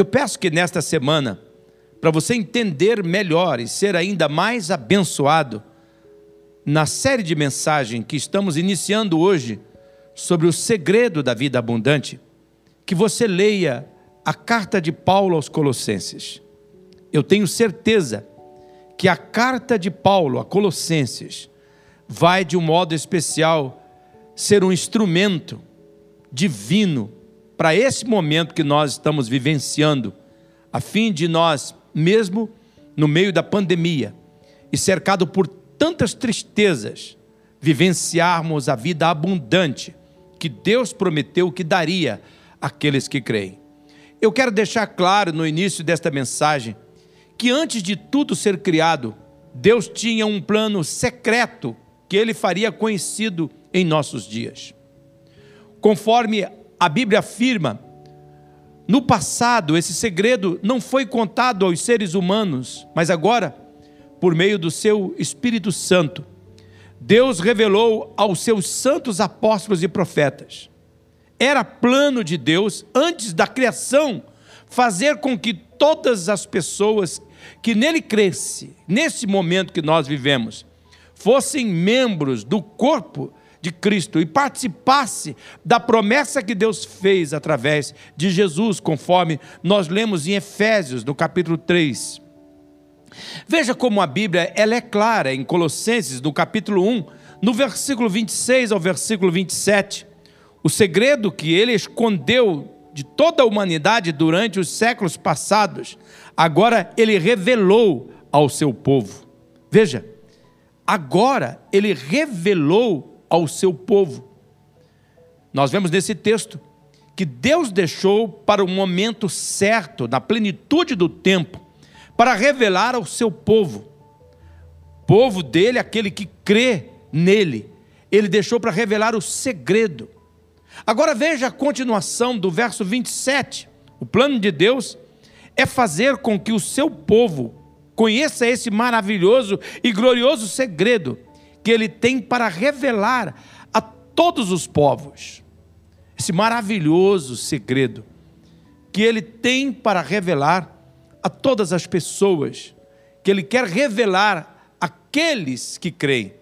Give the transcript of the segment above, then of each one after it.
Eu peço que nesta semana, para você entender melhor e ser ainda mais abençoado, na série de mensagem que estamos iniciando hoje sobre o segredo da vida abundante, que você leia a carta de Paulo aos Colossenses. Eu tenho certeza que a carta de Paulo a Colossenses vai, de um modo especial, ser um instrumento divino para esse momento que nós estamos vivenciando, a fim de nós, mesmo no meio da pandemia e cercado por tantas tristezas, vivenciarmos a vida abundante que Deus prometeu que daria àqueles que creem. Eu quero deixar claro no início desta mensagem que antes de tudo ser criado, Deus tinha um plano secreto que ele faria conhecido em nossos dias. Conforme a Bíblia afirma, no passado esse segredo não foi contado aos seres humanos, mas agora, por meio do seu Espírito Santo, Deus revelou aos seus santos apóstolos e profetas. Era plano de Deus, antes da criação, fazer com que todas as pessoas que nele cresce, nesse momento que nós vivemos, fossem membros do corpo de Cristo e participasse da promessa que Deus fez através de Jesus, conforme nós lemos em Efésios, no capítulo 3. Veja como a Bíblia ela é clara em Colossenses, no capítulo 1, no versículo 26 ao versículo 27. O segredo que ele escondeu de toda a humanidade durante os séculos passados, agora ele revelou ao seu povo. Veja, agora ele revelou ao seu povo. Nós vemos nesse texto que Deus deixou para o momento certo, na plenitude do tempo, para revelar ao seu povo. Povo dele, aquele que crê nele. Ele deixou para revelar o segredo Agora veja a continuação do verso 27. O plano de Deus é fazer com que o seu povo conheça esse maravilhoso e glorioso segredo que ele tem para revelar a todos os povos. Esse maravilhoso segredo que ele tem para revelar a todas as pessoas, que ele quer revelar àqueles que creem.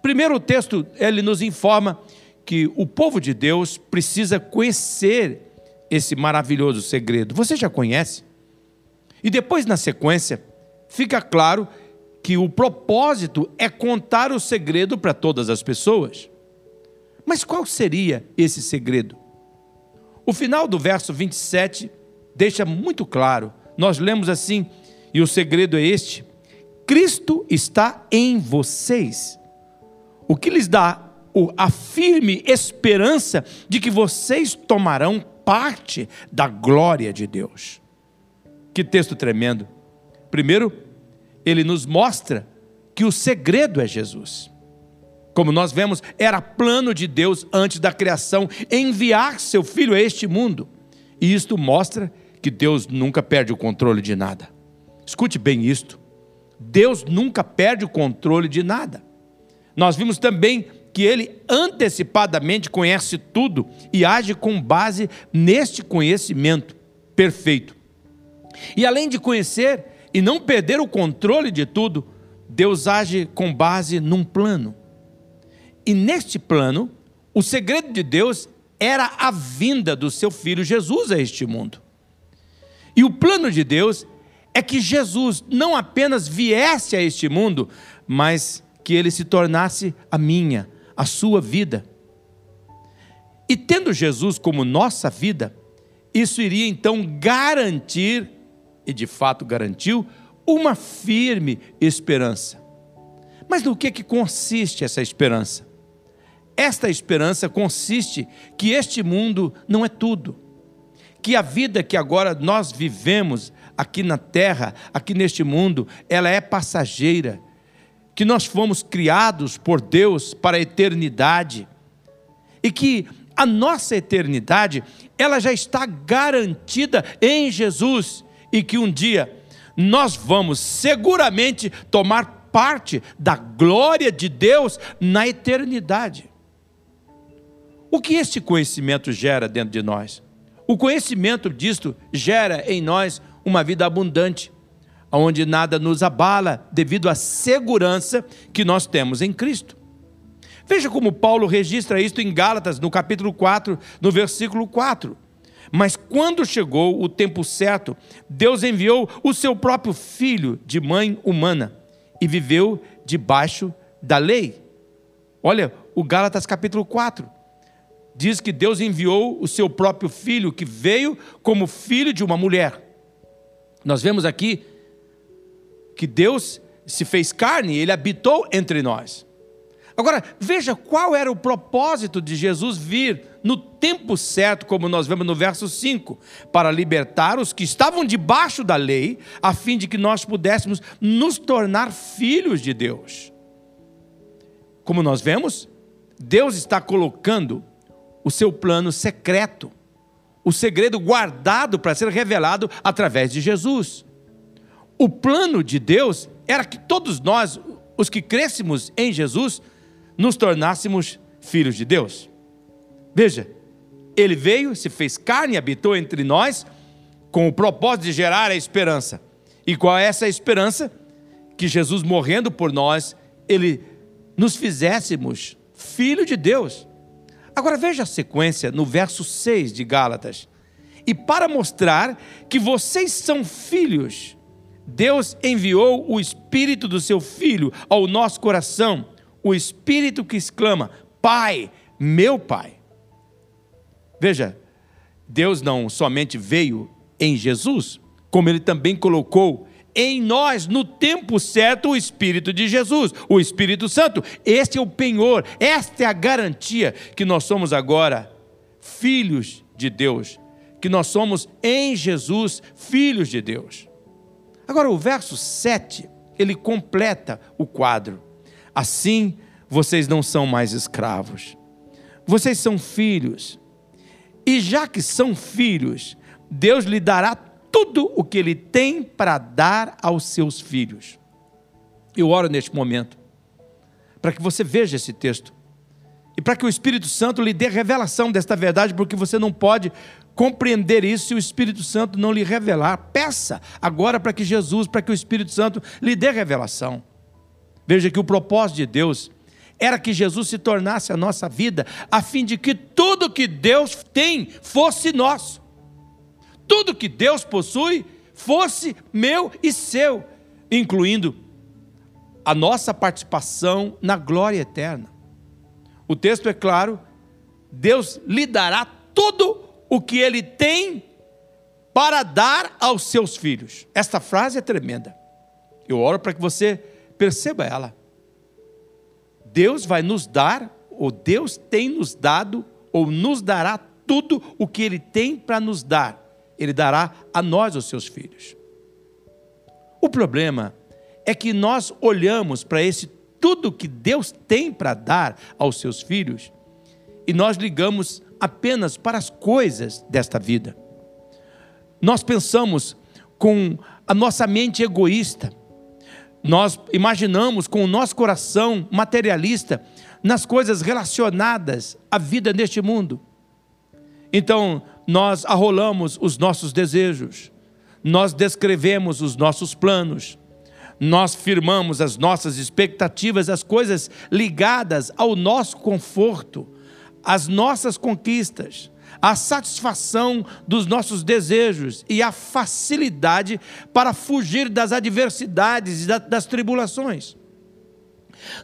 Primeiro o texto ele nos informa que o povo de Deus precisa conhecer esse maravilhoso segredo. Você já conhece? E depois, na sequência, fica claro que o propósito é contar o segredo para todas as pessoas. Mas qual seria esse segredo? O final do verso 27 deixa muito claro. Nós lemos assim, e o segredo é este: Cristo está em vocês. O que lhes dá a firme esperança de que vocês tomarão parte da glória de Deus. Que texto tremendo. Primeiro, ele nos mostra que o segredo é Jesus. Como nós vemos, era plano de Deus antes da criação enviar seu filho a este mundo. E isto mostra que Deus nunca perde o controle de nada. Escute bem isto. Deus nunca perde o controle de nada. Nós vimos também que ele antecipadamente conhece tudo e age com base neste conhecimento perfeito. E além de conhecer e não perder o controle de tudo, Deus age com base num plano. E neste plano, o segredo de Deus era a vinda do seu filho Jesus a este mundo. E o plano de Deus é que Jesus não apenas viesse a este mundo, mas que ele se tornasse a minha, a sua vida. E tendo Jesus como nossa vida, isso iria então garantir, e de fato garantiu, uma firme esperança. Mas no que, que consiste essa esperança? Esta esperança consiste que este mundo não é tudo, que a vida que agora nós vivemos aqui na terra, aqui neste mundo, ela é passageira, que nós fomos criados por Deus para a eternidade e que a nossa eternidade ela já está garantida em Jesus e que um dia nós vamos seguramente tomar parte da glória de Deus na eternidade. O que este conhecimento gera dentro de nós? O conhecimento disto gera em nós uma vida abundante, onde nada nos abala devido à segurança que nós temos em Cristo. Veja como Paulo registra isto em Gálatas, no capítulo 4, no versículo 4. Mas quando chegou o tempo certo, Deus enviou o seu próprio filho de mãe humana e viveu debaixo da lei. Olha, o Gálatas capítulo 4 diz que Deus enviou o seu próprio filho, que veio como filho de uma mulher. Nós vemos aqui que Deus se fez carne, ele habitou entre nós. Agora, veja qual era o propósito de Jesus vir no tempo certo, como nós vemos no verso 5, para libertar os que estavam debaixo da lei, a fim de que nós pudéssemos nos tornar filhos de Deus. Como nós vemos, Deus está colocando o seu plano secreto, o segredo guardado para ser revelado através de Jesus. O plano de Deus era que todos nós, os que crescemos em Jesus, nos tornássemos filhos de Deus. Veja, ele veio, se fez carne habitou entre nós, com o propósito de gerar a esperança. E qual é essa esperança? Que Jesus morrendo por nós, ele nos fizéssemos filho de Deus. Agora veja a sequência no verso 6 de Gálatas. E para mostrar que vocês são filhos, Deus enviou o espírito do seu filho ao nosso coração, o espírito que exclama: Pai, meu Pai. Veja, Deus não somente veio em Jesus, como ele também colocou em nós, no tempo certo, o Espírito de Jesus, o Espírito Santo. Este é o penhor, esta é a garantia que nós somos agora filhos de Deus, que nós somos em Jesus filhos de Deus. Agora, o verso 7, ele completa o quadro. Assim, vocês não são mais escravos, vocês são filhos. E já que são filhos, Deus lhe dará tudo o que ele tem para dar aos seus filhos. Eu oro neste momento para que você veja esse texto e para que o Espírito Santo lhe dê revelação desta verdade, porque você não pode compreender isso se o Espírito Santo não lhe revelar. Peça agora para que Jesus, para que o Espírito Santo lhe dê revelação. Veja que o propósito de Deus era que Jesus se tornasse a nossa vida, a fim de que tudo que Deus tem fosse nosso tudo que Deus possui fosse meu e seu, incluindo a nossa participação na glória eterna. O texto é claro: Deus lhe dará tudo o que ele tem para dar aos seus filhos. Esta frase é tremenda. Eu oro para que você perceba ela. Deus vai nos dar, ou Deus tem nos dado, ou nos dará tudo o que Ele tem para nos dar ele dará a nós, os seus filhos. O problema é que nós olhamos para esse tudo que Deus tem para dar aos seus filhos e nós ligamos apenas para as coisas desta vida. Nós pensamos com a nossa mente egoísta, nós imaginamos com o nosso coração materialista nas coisas relacionadas à vida neste mundo. Então, nós arrolamos os nossos desejos, nós descrevemos os nossos planos, nós firmamos as nossas expectativas, as coisas ligadas ao nosso conforto, às nossas conquistas, à satisfação dos nossos desejos e à facilidade para fugir das adversidades e das tribulações.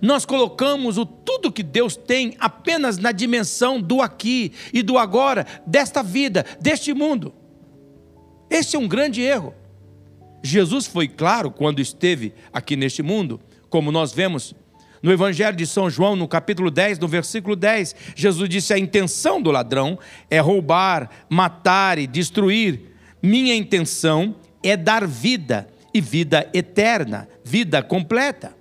Nós colocamos o tudo que Deus tem apenas na dimensão do aqui e do agora, desta vida, deste mundo. Esse é um grande erro. Jesus foi claro quando esteve aqui neste mundo, como nós vemos no Evangelho de São João, no capítulo 10, no versículo 10. Jesus disse: A intenção do ladrão é roubar, matar e destruir. Minha intenção é dar vida e vida eterna, vida completa.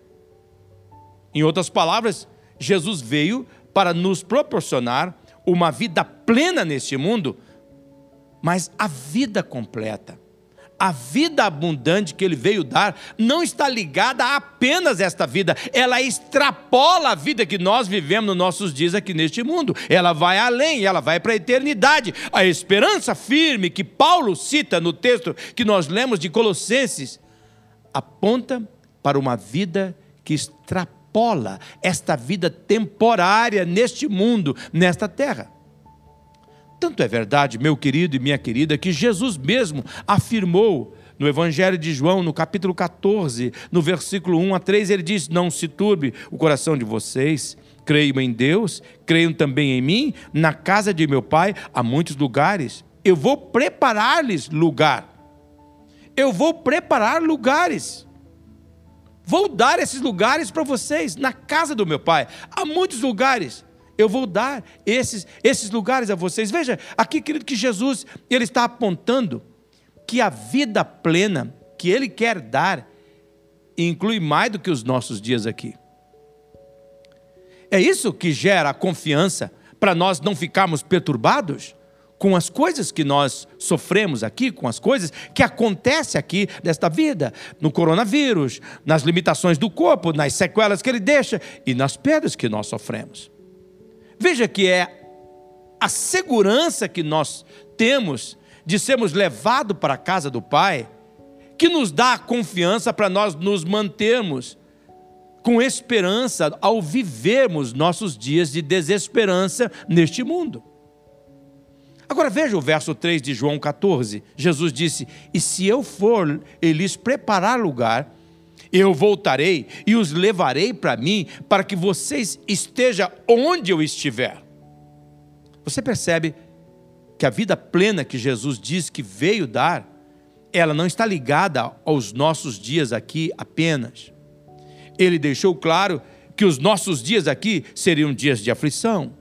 Em outras palavras, Jesus veio para nos proporcionar uma vida plena neste mundo, mas a vida completa, a vida abundante que ele veio dar não está ligada a apenas esta vida, ela extrapola a vida que nós vivemos nos nossos dias aqui neste mundo. Ela vai além, ela vai para a eternidade. A esperança firme que Paulo cita no texto que nós lemos de Colossenses aponta para uma vida que extrapola esta vida temporária neste mundo, nesta terra. Tanto é verdade, meu querido e minha querida, que Jesus mesmo afirmou no Evangelho de João, no capítulo 14, no versículo 1 a 3, ele diz: Não se turbe o coração de vocês, creiam em Deus, creiam também em mim. Na casa de meu pai há muitos lugares. Eu vou preparar-lhes lugar. Eu vou preparar lugares. Vou dar esses lugares para vocês, na casa do meu pai. Há muitos lugares eu vou dar esses, esses lugares a vocês. Veja, aqui, querido, que Jesus ele está apontando que a vida plena que ele quer dar inclui mais do que os nossos dias aqui. É isso que gera a confiança para nós não ficarmos perturbados com as coisas que nós sofremos aqui, com as coisas que acontecem aqui desta vida, no coronavírus, nas limitações do corpo, nas sequelas que ele deixa e nas perdas que nós sofremos. Veja que é a segurança que nós temos de sermos levados para a casa do Pai que nos dá a confiança para nós nos mantermos com esperança ao vivermos nossos dias de desesperança neste mundo. Agora veja o verso 3 de João 14. Jesus disse: E se eu for e lhes preparar lugar, eu voltarei e os levarei para mim, para que vocês estejam onde eu estiver. Você percebe que a vida plena que Jesus diz que veio dar, ela não está ligada aos nossos dias aqui apenas. Ele deixou claro que os nossos dias aqui seriam dias de aflição,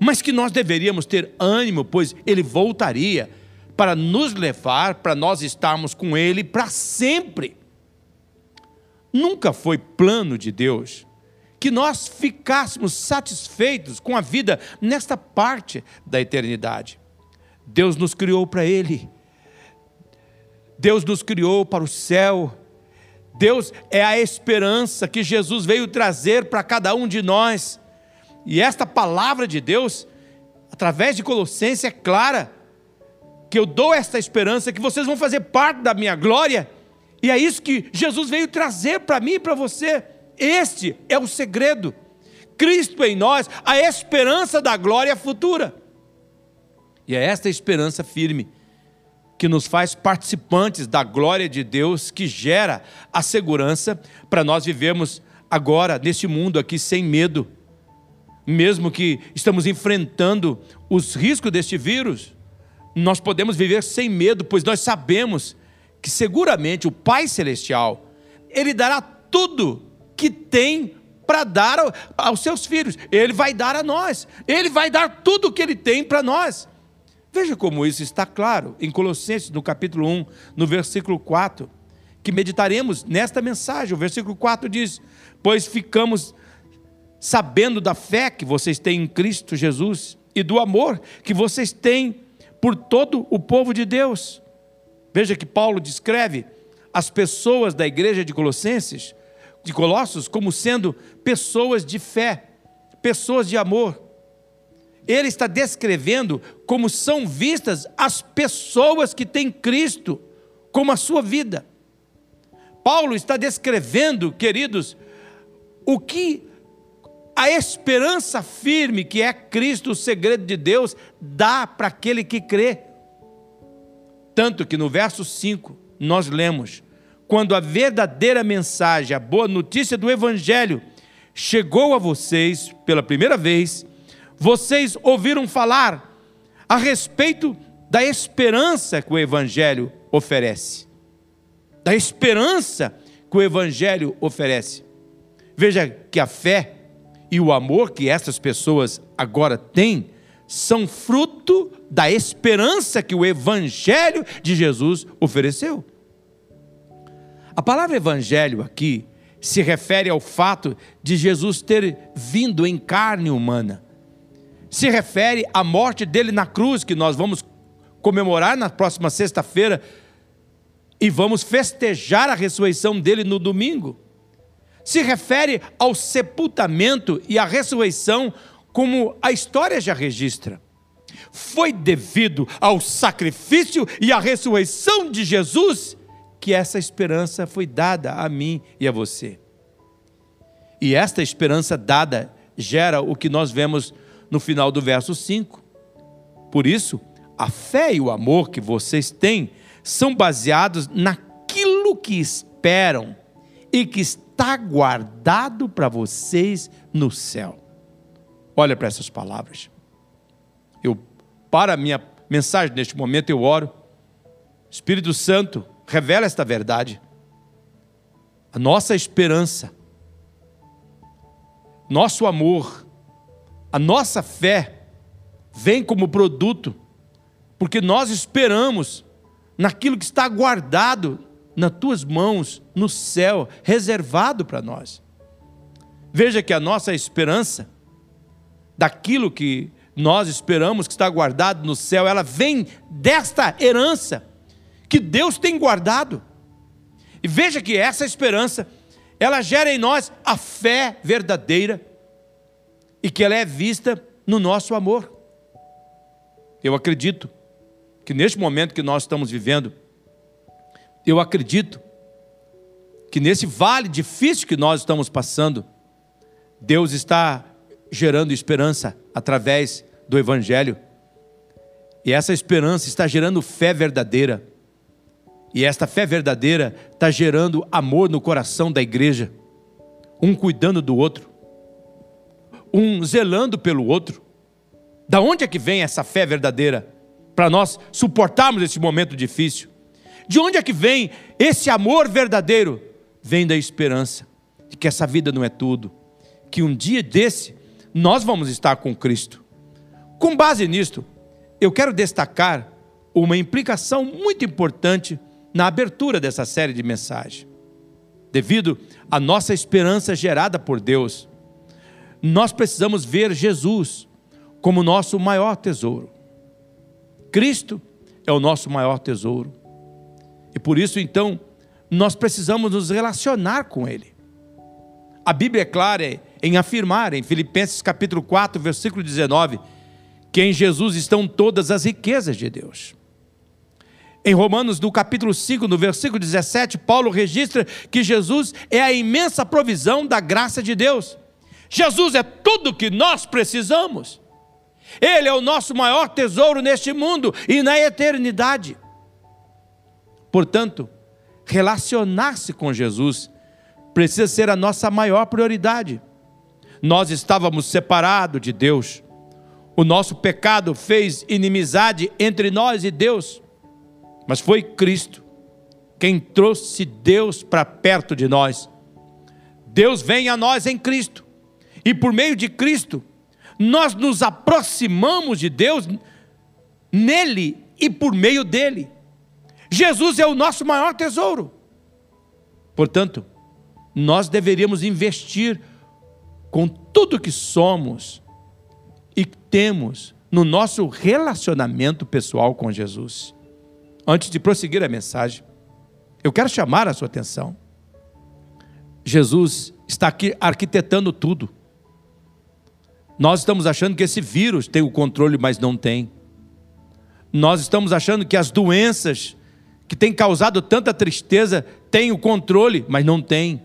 mas que nós deveríamos ter ânimo, pois ele voltaria para nos levar, para nós estarmos com ele para sempre. Nunca foi plano de Deus que nós ficássemos satisfeitos com a vida nesta parte da eternidade. Deus nos criou para Ele, Deus nos criou para o céu, Deus é a esperança que Jesus veio trazer para cada um de nós, e esta palavra de Deus, através de Colossenses, é clara, que eu dou esta esperança, que vocês vão fazer parte da minha glória e é isso que Jesus veio trazer para mim e para você. Este é o segredo. Cristo em nós, a esperança da glória futura. E é esta esperança firme que nos faz participantes da glória de Deus, que gera a segurança para nós vivermos agora neste mundo aqui sem medo, mesmo que estamos enfrentando os riscos deste vírus, nós podemos viver sem medo, pois nós sabemos que seguramente o Pai Celestial, Ele dará tudo que tem para dar aos seus filhos. Ele vai dar a nós. Ele vai dar tudo o que Ele tem para nós. Veja como isso está claro em Colossenses, no capítulo 1, no versículo 4, que meditaremos nesta mensagem. O versículo 4 diz: Pois ficamos sabendo da fé que vocês têm em Cristo Jesus e do amor que vocês têm por todo o povo de Deus. Veja que Paulo descreve as pessoas da igreja de Colossenses, de Colossos, como sendo pessoas de fé, pessoas de amor. Ele está descrevendo como são vistas as pessoas que têm Cristo como a sua vida. Paulo está descrevendo, queridos, o que a esperança firme que é Cristo, o segredo de Deus, dá para aquele que crê. Tanto que no verso 5 nós lemos: quando a verdadeira mensagem, a boa notícia do Evangelho, chegou a vocês pela primeira vez, vocês ouviram falar a respeito da esperança que o Evangelho oferece. Da esperança que o Evangelho oferece. Veja que a fé e o amor que essas pessoas agora têm são fruto da esperança que o Evangelho de Jesus ofereceu. A palavra Evangelho aqui se refere ao fato de Jesus ter vindo em carne humana. Se refere à morte dele na cruz, que nós vamos comemorar na próxima sexta-feira, e vamos festejar a ressurreição dele no domingo. Se refere ao sepultamento e à ressurreição, como a história já registra. Foi devido ao sacrifício e à ressurreição de Jesus que essa esperança foi dada a mim e a você. E esta esperança dada gera o que nós vemos no final do verso 5. Por isso, a fé e o amor que vocês têm são baseados naquilo que esperam e que está guardado para vocês no céu. Olha para essas palavras. Eu para a minha mensagem neste momento eu oro. Espírito Santo, revela esta verdade. A nossa esperança, nosso amor, a nossa fé vem como produto, porque nós esperamos naquilo que está guardado nas tuas mãos, no céu, reservado para nós. Veja que a nossa esperança, daquilo que nós esperamos que está guardado no céu, ela vem desta herança que Deus tem guardado. E veja que essa esperança, ela gera em nós a fé verdadeira e que ela é vista no nosso amor. Eu acredito que neste momento que nós estamos vivendo, eu acredito que nesse vale difícil que nós estamos passando, Deus está gerando esperança através do Evangelho. E essa esperança está gerando fé verdadeira. E esta fé verdadeira está gerando amor no coração da igreja. Um cuidando do outro, um zelando pelo outro. Da onde é que vem essa fé verdadeira para nós suportarmos esse momento difícil? De onde é que vem esse amor verdadeiro? Vem da esperança de que essa vida não é tudo, que um dia desse nós vamos estar com Cristo. Com base nisto, eu quero destacar uma implicação muito importante na abertura dessa série de mensagens. Devido à nossa esperança gerada por Deus, nós precisamos ver Jesus como nosso maior tesouro. Cristo é o nosso maior tesouro. E por isso, então, nós precisamos nos relacionar com Ele. A Bíblia é clara em afirmar, em Filipenses capítulo 4, versículo 19, que em Jesus estão todas as riquezas de Deus. Em Romanos, no capítulo 5, no versículo 17, Paulo registra que Jesus é a imensa provisão da graça de Deus. Jesus é tudo que nós precisamos. Ele é o nosso maior tesouro neste mundo e na eternidade. Portanto, relacionar-se com Jesus precisa ser a nossa maior prioridade. Nós estávamos separados de Deus. O nosso pecado fez inimizade entre nós e Deus. Mas foi Cristo quem trouxe Deus para perto de nós. Deus vem a nós em Cristo. E por meio de Cristo, nós nos aproximamos de Deus nele e por meio dele. Jesus é o nosso maior tesouro. Portanto, nós deveríamos investir com tudo que somos e temos no nosso relacionamento pessoal com Jesus. Antes de prosseguir a mensagem, eu quero chamar a sua atenção. Jesus está aqui arquitetando tudo. Nós estamos achando que esse vírus tem o controle, mas não tem. Nós estamos achando que as doenças que têm causado tanta tristeza têm o controle, mas não tem,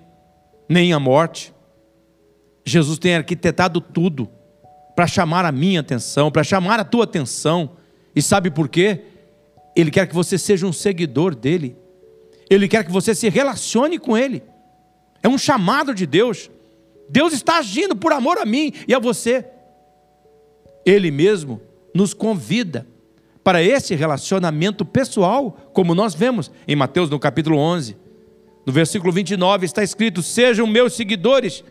nem a morte. Jesus tem arquitetado tudo para chamar a minha atenção, para chamar a tua atenção. E sabe por quê? Ele quer que você seja um seguidor dele. Ele quer que você se relacione com ele. É um chamado de Deus. Deus está agindo por amor a mim e a você. Ele mesmo nos convida para esse relacionamento pessoal, como nós vemos em Mateus no capítulo 11. No versículo 29 está escrito: Sejam meus seguidores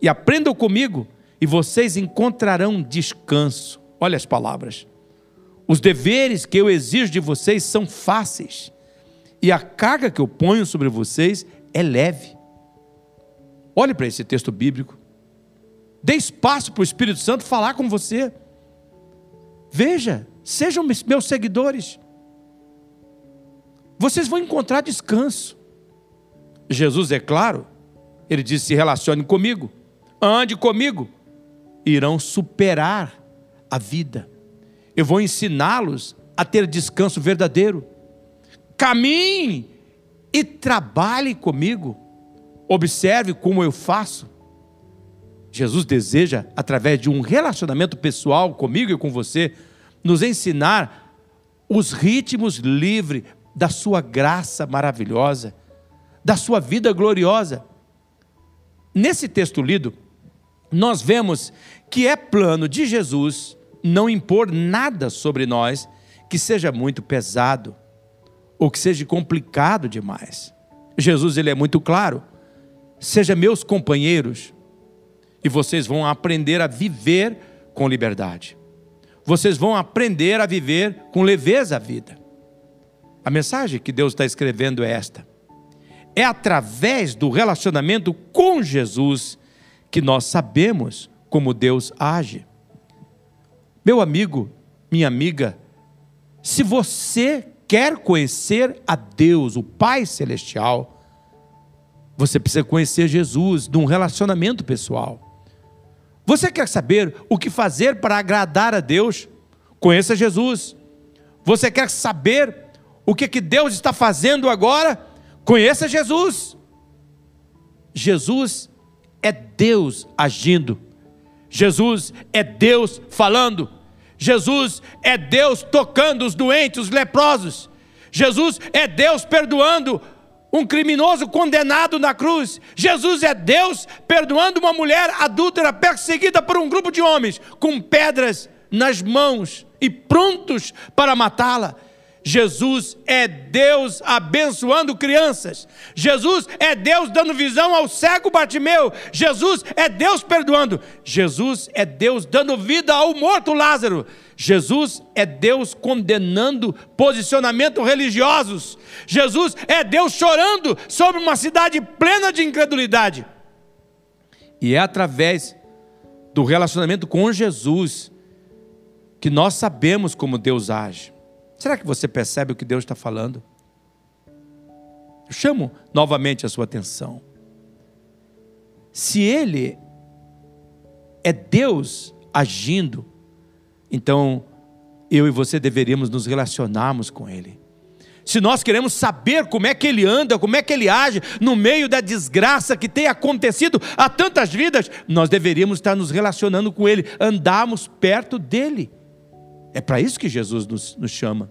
e aprendam comigo, e vocês encontrarão descanso. Olha as palavras. Os deveres que eu exijo de vocês são fáceis, e a carga que eu ponho sobre vocês é leve. Olhe para esse texto bíblico. Dê espaço para o Espírito Santo falar com você. Veja, sejam meus seguidores. vocês vão encontrar descanso. Jesus é claro, ele disse: se relacione comigo, ande comigo, irão superar a vida. Eu vou ensiná-los a ter descanso verdadeiro. Caminhe e trabalhe comigo. Observe como eu faço. Jesus deseja, através de um relacionamento pessoal comigo e com você, nos ensinar os ritmos livres da sua graça maravilhosa, da sua vida gloriosa. Nesse texto lido, nós vemos que é plano de Jesus não impor nada sobre nós que seja muito pesado ou que seja complicado demais. Jesus ele é muito claro. Seja meus companheiros e vocês vão aprender a viver com liberdade. Vocês vão aprender a viver com leveza a vida. A mensagem que Deus está escrevendo é esta: é através do relacionamento com Jesus que nós sabemos como Deus age. Meu amigo, minha amiga, se você quer conhecer a Deus, o Pai Celestial, você precisa conhecer Jesus num relacionamento pessoal. Você quer saber o que fazer para agradar a Deus? Conheça Jesus. Você quer saber o que, que Deus está fazendo agora? Conheça Jesus. Jesus é Deus agindo. Jesus é Deus falando. Jesus é Deus tocando os doentes, os leprosos. Jesus é Deus perdoando um criminoso condenado na cruz. Jesus é Deus perdoando uma mulher adúltera perseguida por um grupo de homens com pedras nas mãos e prontos para matá-la. Jesus é Deus abençoando crianças. Jesus é Deus dando visão ao cego Bartimeu. Jesus é Deus perdoando. Jesus é Deus dando vida ao morto Lázaro. Jesus é Deus condenando posicionamentos religiosos. Jesus é Deus chorando sobre uma cidade plena de incredulidade. E é através do relacionamento com Jesus que nós sabemos como Deus age. Será que você percebe o que Deus está falando? Eu chamo novamente a sua atenção. Se Ele é Deus agindo, então eu e você deveríamos nos relacionarmos com Ele. Se nós queremos saber como é que Ele anda, como é que Ele age no meio da desgraça que tem acontecido a tantas vidas, nós deveríamos estar nos relacionando com Ele, andarmos perto dEle. É para isso que Jesus nos, nos chama.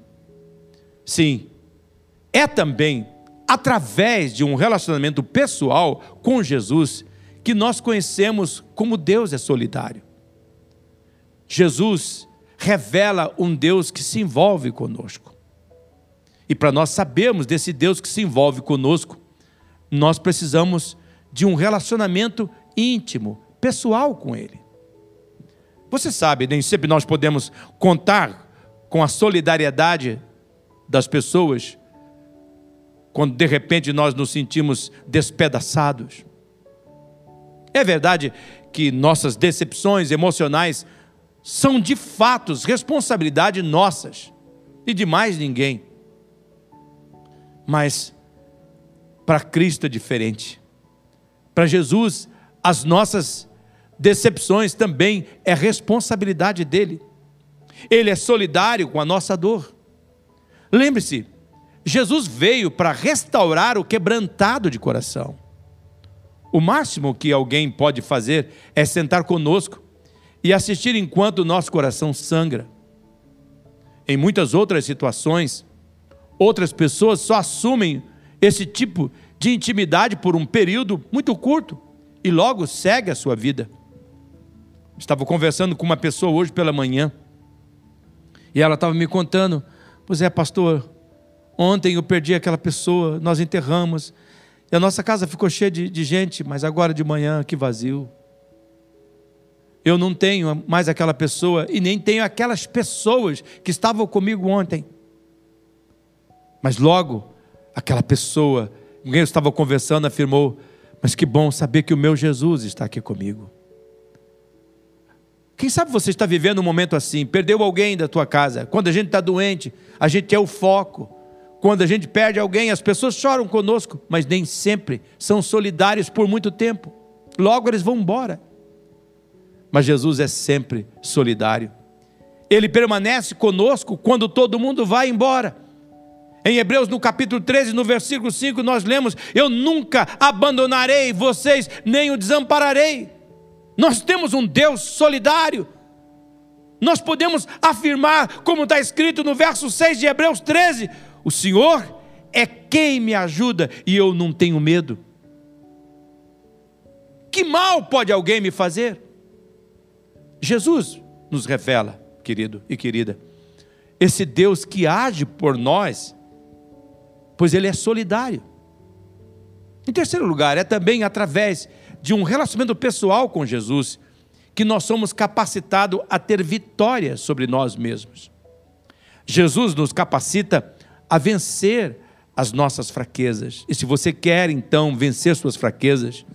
Sim, é também através de um relacionamento pessoal com Jesus que nós conhecemos como Deus é solidário. Jesus revela um Deus que se envolve conosco. E para nós sabermos desse Deus que se envolve conosco, nós precisamos de um relacionamento íntimo, pessoal com Ele. Você sabe, nem sempre nós podemos contar com a solidariedade das pessoas quando de repente nós nos sentimos despedaçados. É verdade que nossas decepções emocionais são de fatos responsabilidade nossas e de mais ninguém. Mas para Cristo é diferente. Para Jesus, as nossas decepções também é responsabilidade dele. Ele é solidário com a nossa dor. Lembre-se, Jesus veio para restaurar o quebrantado de coração. O máximo que alguém pode fazer é sentar conosco e assistir enquanto o nosso coração sangra. Em muitas outras situações, outras pessoas só assumem esse tipo de intimidade por um período muito curto e logo segue a sua vida. Estava conversando com uma pessoa hoje pela manhã e ela estava me contando: Pois é, pastor, ontem eu perdi aquela pessoa, nós enterramos e a nossa casa ficou cheia de, de gente, mas agora de manhã que vazio. Eu não tenho mais aquela pessoa e nem tenho aquelas pessoas que estavam comigo ontem. Mas logo, aquela pessoa eu estava conversando afirmou: Mas que bom saber que o meu Jesus está aqui comigo. Quem sabe você está vivendo um momento assim, perdeu alguém da tua casa. Quando a gente está doente, a gente é o foco. Quando a gente perde alguém, as pessoas choram conosco, mas nem sempre são solidários por muito tempo. Logo eles vão embora. Mas Jesus é sempre solidário. Ele permanece conosco quando todo mundo vai embora. Em Hebreus, no capítulo 13, no versículo 5, nós lemos: Eu nunca abandonarei vocês, nem o desampararei. Nós temos um Deus solidário. Nós podemos afirmar, como está escrito no verso 6 de Hebreus 13: O Senhor é quem me ajuda e eu não tenho medo. Que mal pode alguém me fazer? Jesus nos revela, querido e querida, esse Deus que age por nós, pois Ele é solidário. Em terceiro lugar, é também através de um relacionamento pessoal com Jesus que nós somos capacitados a ter vitória sobre nós mesmos. Jesus nos capacita a vencer as nossas fraquezas. E se você quer então vencer suas fraquezas,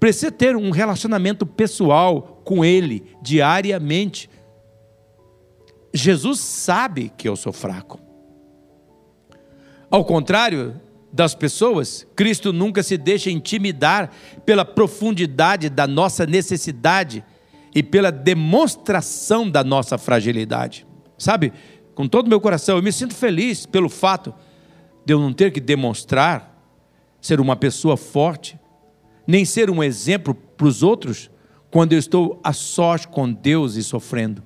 precisa ter um relacionamento pessoal com Ele diariamente. Jesus sabe que eu sou fraco. Ao contrário das pessoas, Cristo nunca se deixa intimidar pela profundidade da nossa necessidade e pela demonstração da nossa fragilidade. Sabe, com todo o meu coração, eu me sinto feliz pelo fato de eu não ter que demonstrar ser uma pessoa forte, nem ser um exemplo para os outros quando eu estou a sós com Deus e sofrendo.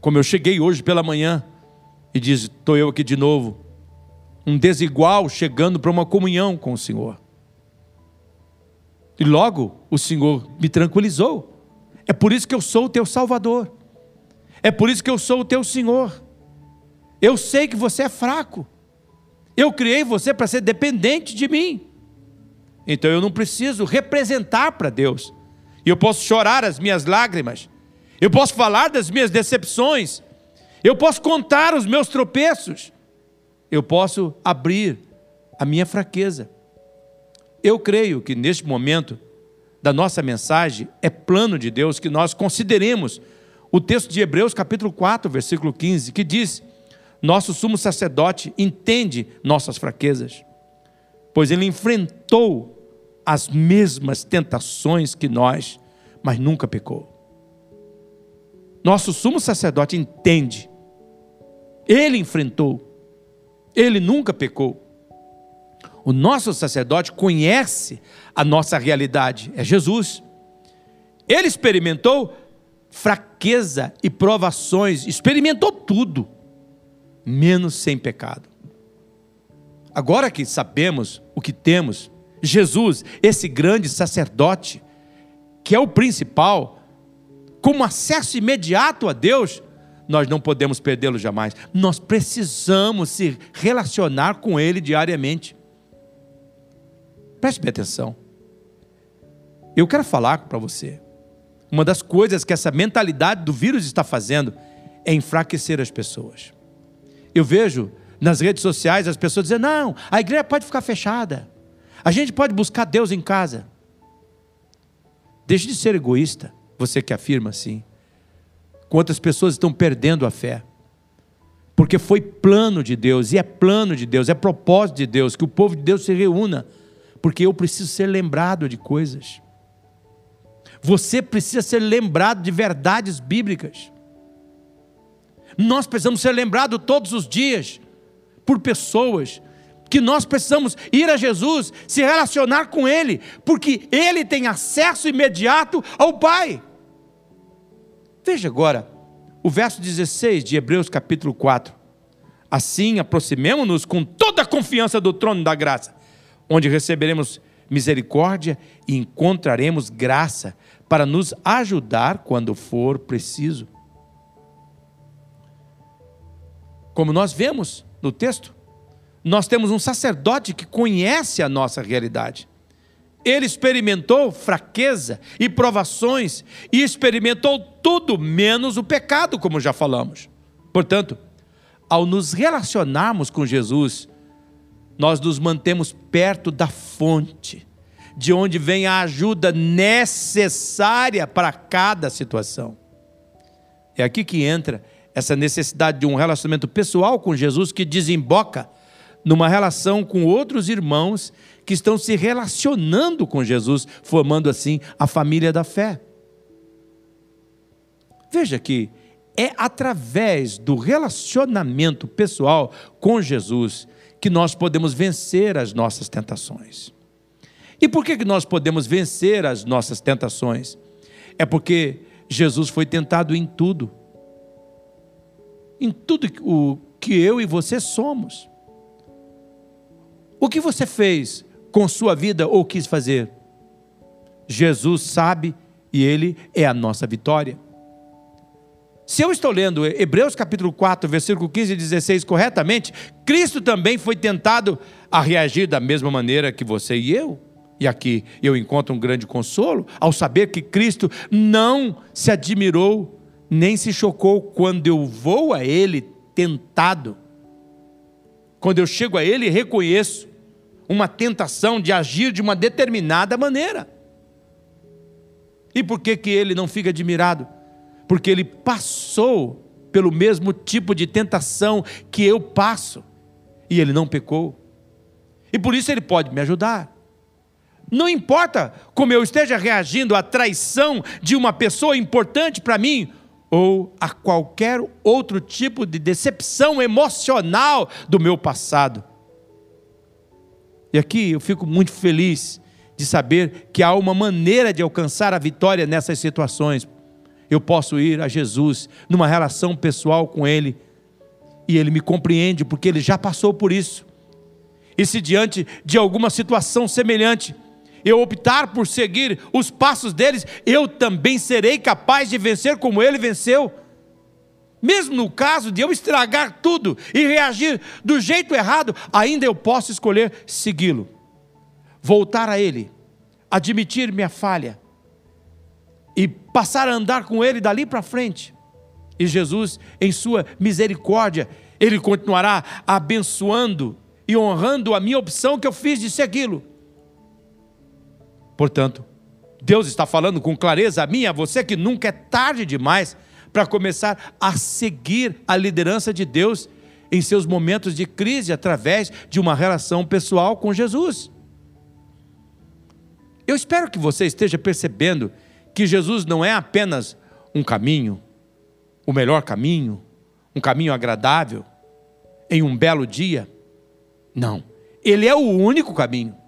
Como eu cheguei hoje pela manhã e diz: estou eu aqui de novo, um desigual chegando para uma comunhão com o Senhor. E logo o Senhor me tranquilizou. É por isso que eu sou o teu Salvador. É por isso que eu sou o teu Senhor. Eu sei que você é fraco. Eu criei você para ser dependente de mim. Então eu não preciso representar para Deus. Eu posso chorar as minhas lágrimas. Eu posso falar das minhas decepções. Eu posso contar os meus tropeços. Eu posso abrir a minha fraqueza. Eu creio que neste momento da nossa mensagem é plano de Deus que nós consideremos o texto de Hebreus, capítulo 4, versículo 15, que diz: Nosso sumo sacerdote entende nossas fraquezas, pois ele enfrentou as mesmas tentações que nós, mas nunca pecou. Nosso sumo sacerdote entende, ele enfrentou, ele nunca pecou. O nosso sacerdote conhece a nossa realidade, é Jesus. Ele experimentou fraqueza e provações, experimentou tudo, menos sem pecado. Agora que sabemos o que temos, Jesus, esse grande sacerdote, que é o principal, com acesso imediato a Deus, nós não podemos perdê-lo jamais. Nós precisamos se relacionar com Ele diariamente. Preste bem atenção. Eu quero falar para você. Uma das coisas que essa mentalidade do vírus está fazendo é enfraquecer as pessoas. Eu vejo nas redes sociais as pessoas dizendo: não, a igreja pode ficar fechada. A gente pode buscar Deus em casa. Deixe de ser egoísta, você que afirma assim. Quantas pessoas estão perdendo a fé? Porque foi plano de Deus, e é plano de Deus, é propósito de Deus que o povo de Deus se reúna porque eu preciso ser lembrado de coisas. Você precisa ser lembrado de verdades bíblicas. Nós precisamos ser lembrados todos os dias por pessoas que nós precisamos ir a Jesus, se relacionar com Ele, porque Ele tem acesso imediato ao Pai. Veja agora o verso 16 de Hebreus capítulo 4. Assim, aproximemo-nos com toda a confiança do trono da graça onde receberemos misericórdia e encontraremos graça para nos ajudar quando for preciso. Como nós vemos no texto, nós temos um sacerdote que conhece a nossa realidade. Ele experimentou fraqueza e provações e experimentou tudo menos o pecado, como já falamos. Portanto, ao nos relacionarmos com Jesus, nós nos mantemos perto da fonte, de onde vem a ajuda necessária para cada situação. É aqui que entra essa necessidade de um relacionamento pessoal com Jesus que desemboca numa relação com outros irmãos que estão se relacionando com Jesus, formando assim a família da fé. Veja que é através do relacionamento pessoal com Jesus que nós podemos vencer as nossas tentações. E por que, que nós podemos vencer as nossas tentações? É porque Jesus foi tentado em tudo. Em tudo o que eu e você somos. O que você fez com sua vida ou quis fazer? Jesus sabe e Ele é a nossa vitória. Se eu estou lendo Hebreus capítulo 4, versículo 15 e 16 corretamente, Cristo também foi tentado a reagir da mesma maneira que você e eu. E aqui eu encontro um grande consolo ao saber que Cristo não se admirou nem se chocou quando eu vou a Ele tentado. Quando eu chego a Ele reconheço uma tentação de agir de uma determinada maneira. E por que, que ele não fica admirado? Porque ele passou pelo mesmo tipo de tentação que eu passo, e ele não pecou. E por isso ele pode me ajudar. Não importa como eu esteja reagindo à traição de uma pessoa importante para mim, ou a qualquer outro tipo de decepção emocional do meu passado. E aqui eu fico muito feliz de saber que há uma maneira de alcançar a vitória nessas situações. Eu posso ir a Jesus numa relação pessoal com Ele e Ele me compreende porque Ele já passou por isso. E se diante de alguma situação semelhante, eu optar por seguir os passos deles, eu também serei capaz de vencer como ele venceu. Mesmo no caso de eu estragar tudo e reagir do jeito errado, ainda eu posso escolher segui-lo, voltar a ele, admitir minha falha e passar a andar com ele dali para frente. E Jesus, em sua misericórdia, ele continuará abençoando e honrando a minha opção que eu fiz de segui-lo. Portanto, Deus está falando com clareza a mim, a você, que nunca é tarde demais para começar a seguir a liderança de Deus em seus momentos de crise através de uma relação pessoal com Jesus. Eu espero que você esteja percebendo que Jesus não é apenas um caminho, o melhor caminho, um caminho agradável, em um belo dia. Não, ele é o único caminho.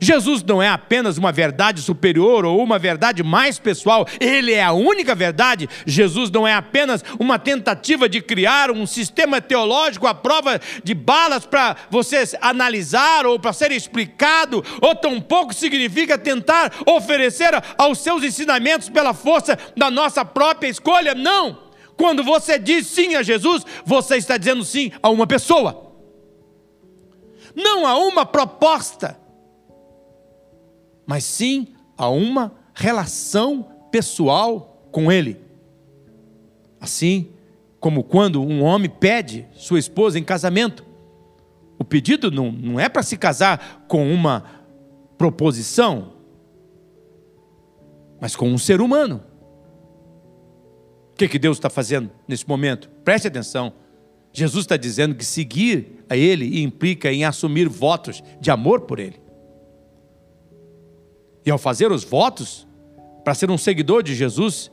Jesus não é apenas uma verdade superior ou uma verdade mais pessoal, ele é a única verdade. Jesus não é apenas uma tentativa de criar um sistema teológico à prova de balas para você analisar ou para ser explicado, ou tampouco significa tentar oferecer aos seus ensinamentos pela força da nossa própria escolha. Não! Quando você diz sim a Jesus, você está dizendo sim a uma pessoa, não a uma proposta mas sim a uma relação pessoal com Ele. Assim como quando um homem pede sua esposa em casamento, o pedido não, não é para se casar com uma proposição, mas com um ser humano. O que, que Deus está fazendo nesse momento? Preste atenção. Jesus está dizendo que seguir a Ele implica em assumir votos de amor por Ele. E ao fazer os votos, para ser um seguidor de Jesus,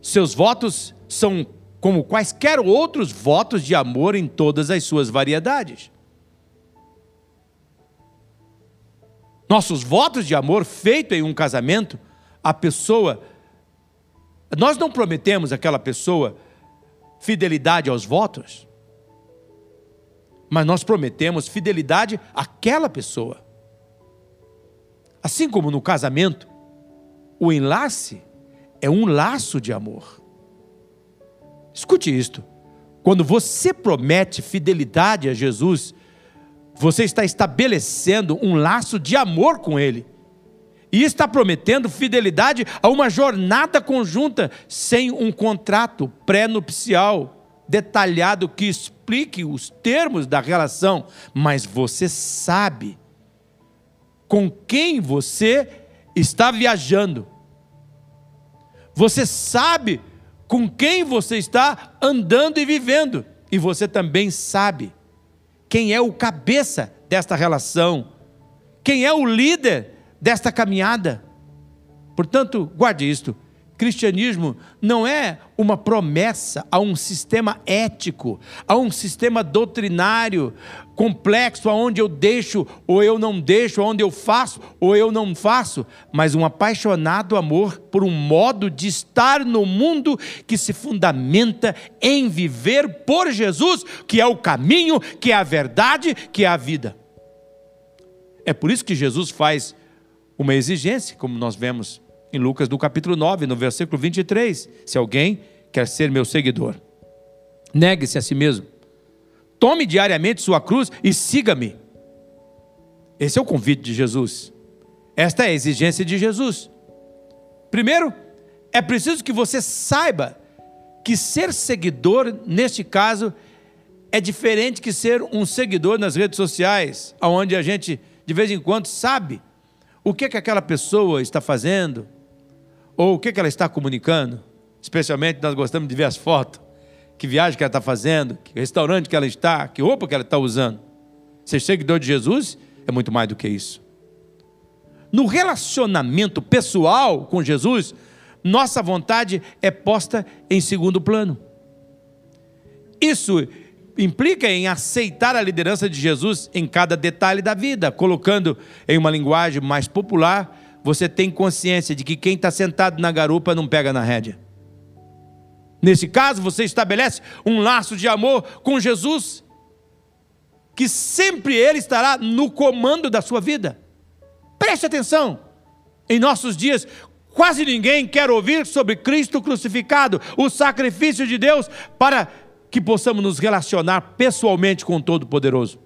seus votos são como quaisquer outros votos de amor em todas as suas variedades. Nossos votos de amor feito em um casamento, a pessoa nós não prometemos àquela pessoa fidelidade aos votos, mas nós prometemos fidelidade àquela pessoa. Assim como no casamento, o enlace é um laço de amor. Escute isto: quando você promete fidelidade a Jesus, você está estabelecendo um laço de amor com Ele. E está prometendo fidelidade a uma jornada conjunta, sem um contrato pré-nupcial detalhado que explique os termos da relação, mas você sabe com quem você está viajando. Você sabe com quem você está andando e vivendo. E você também sabe quem é o cabeça desta relação, quem é o líder desta caminhada. Portanto, guarde isto: Cristianismo não é uma promessa a um sistema ético, a um sistema doutrinário complexo, aonde eu deixo ou eu não deixo, onde eu faço ou eu não faço, mas um apaixonado amor por um modo de estar no mundo que se fundamenta em viver por Jesus, que é o caminho, que é a verdade, que é a vida. É por isso que Jesus faz uma exigência, como nós vemos em Lucas do capítulo 9, no versículo 23. Se alguém quer ser meu seguidor, negue-se a si mesmo. Tome diariamente sua cruz e siga-me. Esse é o convite de Jesus. Esta é a exigência de Jesus. Primeiro, é preciso que você saiba que ser seguidor, neste caso, é diferente que ser um seguidor nas redes sociais, onde a gente de vez em quando sabe o que, que aquela pessoa está fazendo, ou o que, ela está comunicando. Especialmente nós gostamos de ver as fotos, que viagem que ela está fazendo, que restaurante que ela está, que roupa que ela está usando. Ser seguidor de Jesus é muito mais do que isso. No relacionamento pessoal com Jesus, nossa vontade é posta em segundo plano. Isso implica em aceitar a liderança de Jesus em cada detalhe da vida, colocando em uma linguagem mais popular você tem consciência de que quem está sentado na garupa não pega na rédea. Nesse caso, você estabelece um laço de amor com Jesus, que sempre Ele estará no comando da sua vida. Preste atenção, em nossos dias, quase ninguém quer ouvir sobre Cristo crucificado, o sacrifício de Deus, para que possamos nos relacionar pessoalmente com o Todo-Poderoso.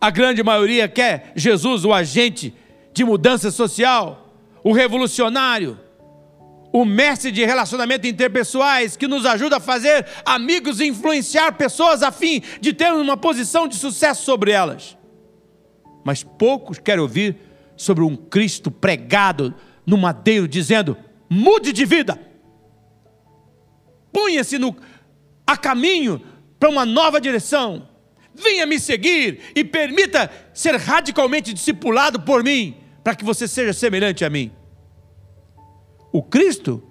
A grande maioria quer Jesus, o agente de mudança social, o revolucionário, o mestre de relacionamento interpessoais que nos ajuda a fazer amigos e influenciar pessoas a fim de termos uma posição de sucesso sobre elas. Mas poucos querem ouvir sobre um Cristo pregado no madeiro dizendo: mude de vida. Punha-se no a caminho para uma nova direção. Venha me seguir e permita ser radicalmente discipulado por mim para que você seja semelhante a mim. O Cristo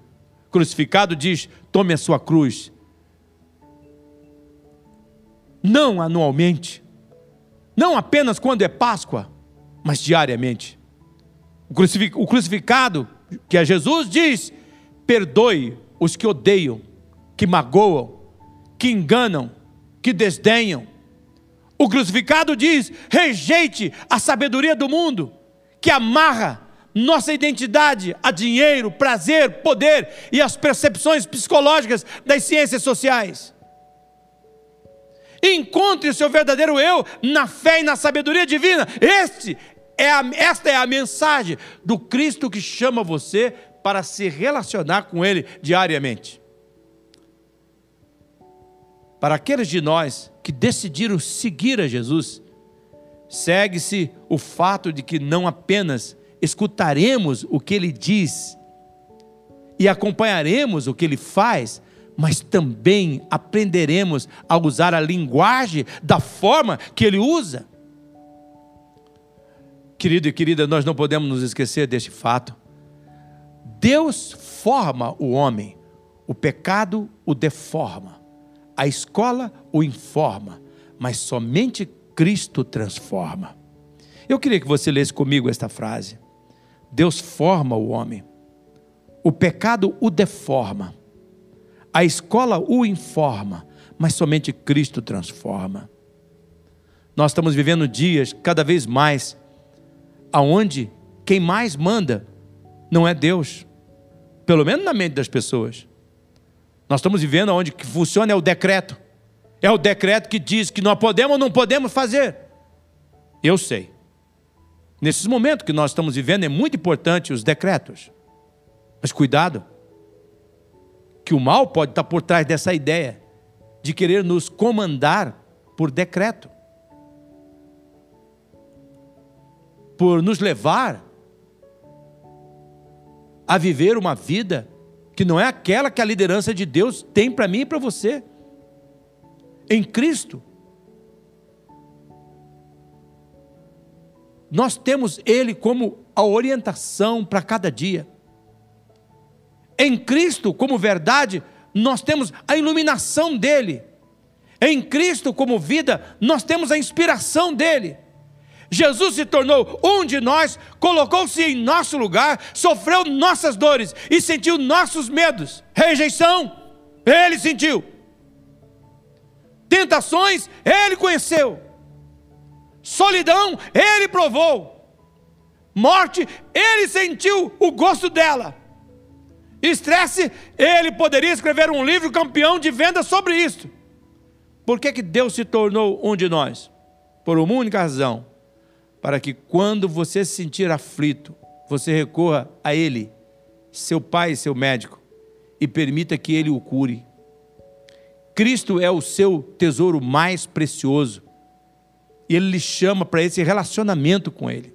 crucificado diz: tome a sua cruz. Não anualmente, não apenas quando é Páscoa, mas diariamente. O crucificado, que é Jesus, diz: perdoe os que odeiam, que magoam, que enganam, que desdenham. O crucificado diz: rejeite a sabedoria do mundo que amarra nossa identidade a dinheiro, prazer, poder e as percepções psicológicas das ciências sociais. Encontre o seu verdadeiro eu na fé e na sabedoria divina. Este é a, esta é a mensagem do Cristo que chama você para se relacionar com Ele diariamente. Para aqueles de nós que decidiram seguir a Jesus, segue-se o fato de que não apenas escutaremos o que ele diz e acompanharemos o que ele faz, mas também aprenderemos a usar a linguagem da forma que ele usa. Querido e querida, nós não podemos nos esquecer deste fato. Deus forma o homem, o pecado o deforma, a escola o informa, mas somente Cristo transforma. Eu queria que você lesse comigo esta frase. Deus forma o homem, o pecado o deforma, a escola o informa, mas somente Cristo transforma. Nós estamos vivendo dias cada vez mais aonde quem mais manda não é Deus, pelo menos na mente das pessoas. Nós estamos vivendo onde que funciona é o decreto. É o decreto que diz que nós podemos ou não podemos fazer. Eu sei. Nesses momentos que nós estamos vivendo, é muito importante os decretos. Mas cuidado, que o mal pode estar por trás dessa ideia de querer nos comandar por decreto, por nos levar a viver uma vida que não é aquela que a liderança de Deus tem para mim e para você. Em Cristo. Nós temos Ele como a orientação para cada dia. Em Cristo, como verdade, nós temos a iluminação dele. Em Cristo, como vida, nós temos a inspiração dele. Jesus se tornou um de nós, colocou-se em nosso lugar, sofreu nossas dores e sentiu nossos medos. Rejeição, ele sentiu. Tentações, ele conheceu. Solidão, ele provou. Morte, ele sentiu o gosto dela. Estresse, ele poderia escrever um livro campeão de venda sobre isso. Por que, que Deus se tornou um de nós? Por uma única razão: para que quando você se sentir aflito, você recorra a Ele, seu Pai, seu médico, e permita que Ele o cure. Cristo é o seu tesouro mais precioso. E Ele lhe chama para esse relacionamento com Ele.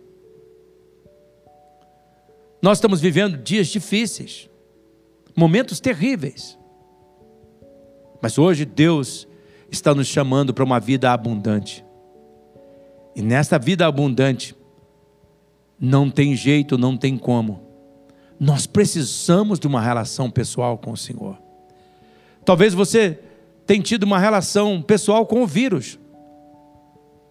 Nós estamos vivendo dias difíceis, momentos terríveis. Mas hoje Deus está nos chamando para uma vida abundante. E nessa vida abundante, não tem jeito, não tem como. Nós precisamos de uma relação pessoal com o Senhor. Talvez você tenha tido uma relação pessoal com o vírus,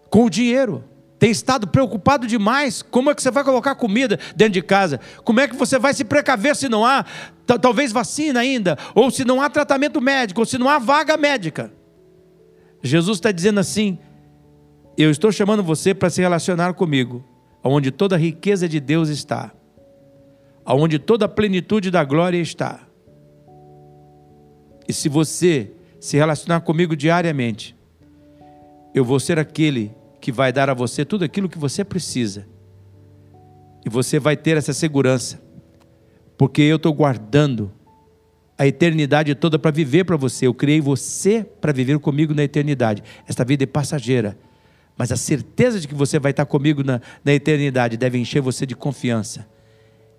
com o dinheiro. Tem estado preocupado demais. Como é que você vai colocar comida dentro de casa? Como é que você vai se precaver se não há, talvez, vacina ainda? Ou se não há tratamento médico? Ou se não há vaga médica? Jesus está dizendo assim: eu estou chamando você para se relacionar comigo, onde toda a riqueza de Deus está, onde toda a plenitude da glória está. E se você se relacionar comigo diariamente, eu vou ser aquele que vai dar a você tudo aquilo que você precisa. E você vai ter essa segurança, porque eu estou guardando a eternidade toda para viver para você. Eu criei você para viver comigo na eternidade. Esta vida é passageira mas a certeza de que você vai estar comigo na, na eternidade deve encher você de confiança.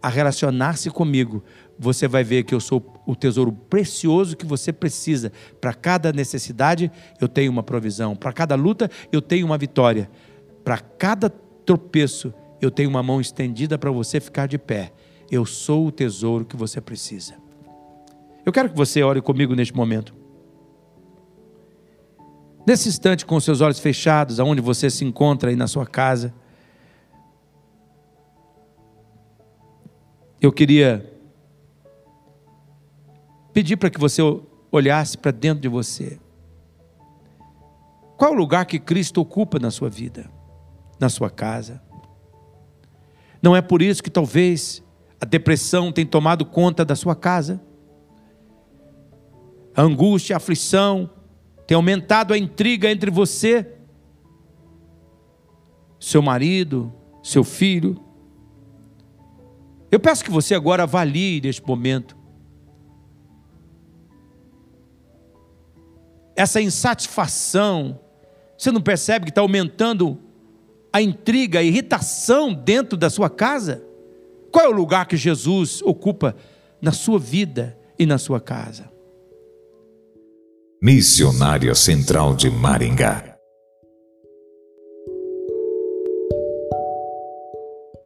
A relacionar-se comigo, você vai ver que eu sou o tesouro precioso que você precisa. Para cada necessidade, eu tenho uma provisão. Para cada luta, eu tenho uma vitória. Para cada tropeço, eu tenho uma mão estendida para você ficar de pé. Eu sou o tesouro que você precisa. Eu quero que você ore comigo neste momento. Nesse instante, com seus olhos fechados, aonde você se encontra aí na sua casa, eu queria pedir para que você olhasse para dentro de você. Qual o lugar que Cristo ocupa na sua vida, na sua casa? Não é por isso que talvez a depressão tenha tomado conta da sua casa? A angústia, a aflição, tem aumentado a intriga entre você, seu marido, seu filho. Eu peço que você agora avalie neste momento essa insatisfação. Você não percebe que está aumentando a intriga, a irritação dentro da sua casa? Qual é o lugar que Jesus ocupa na sua vida e na sua casa? Missionária Central de Maringá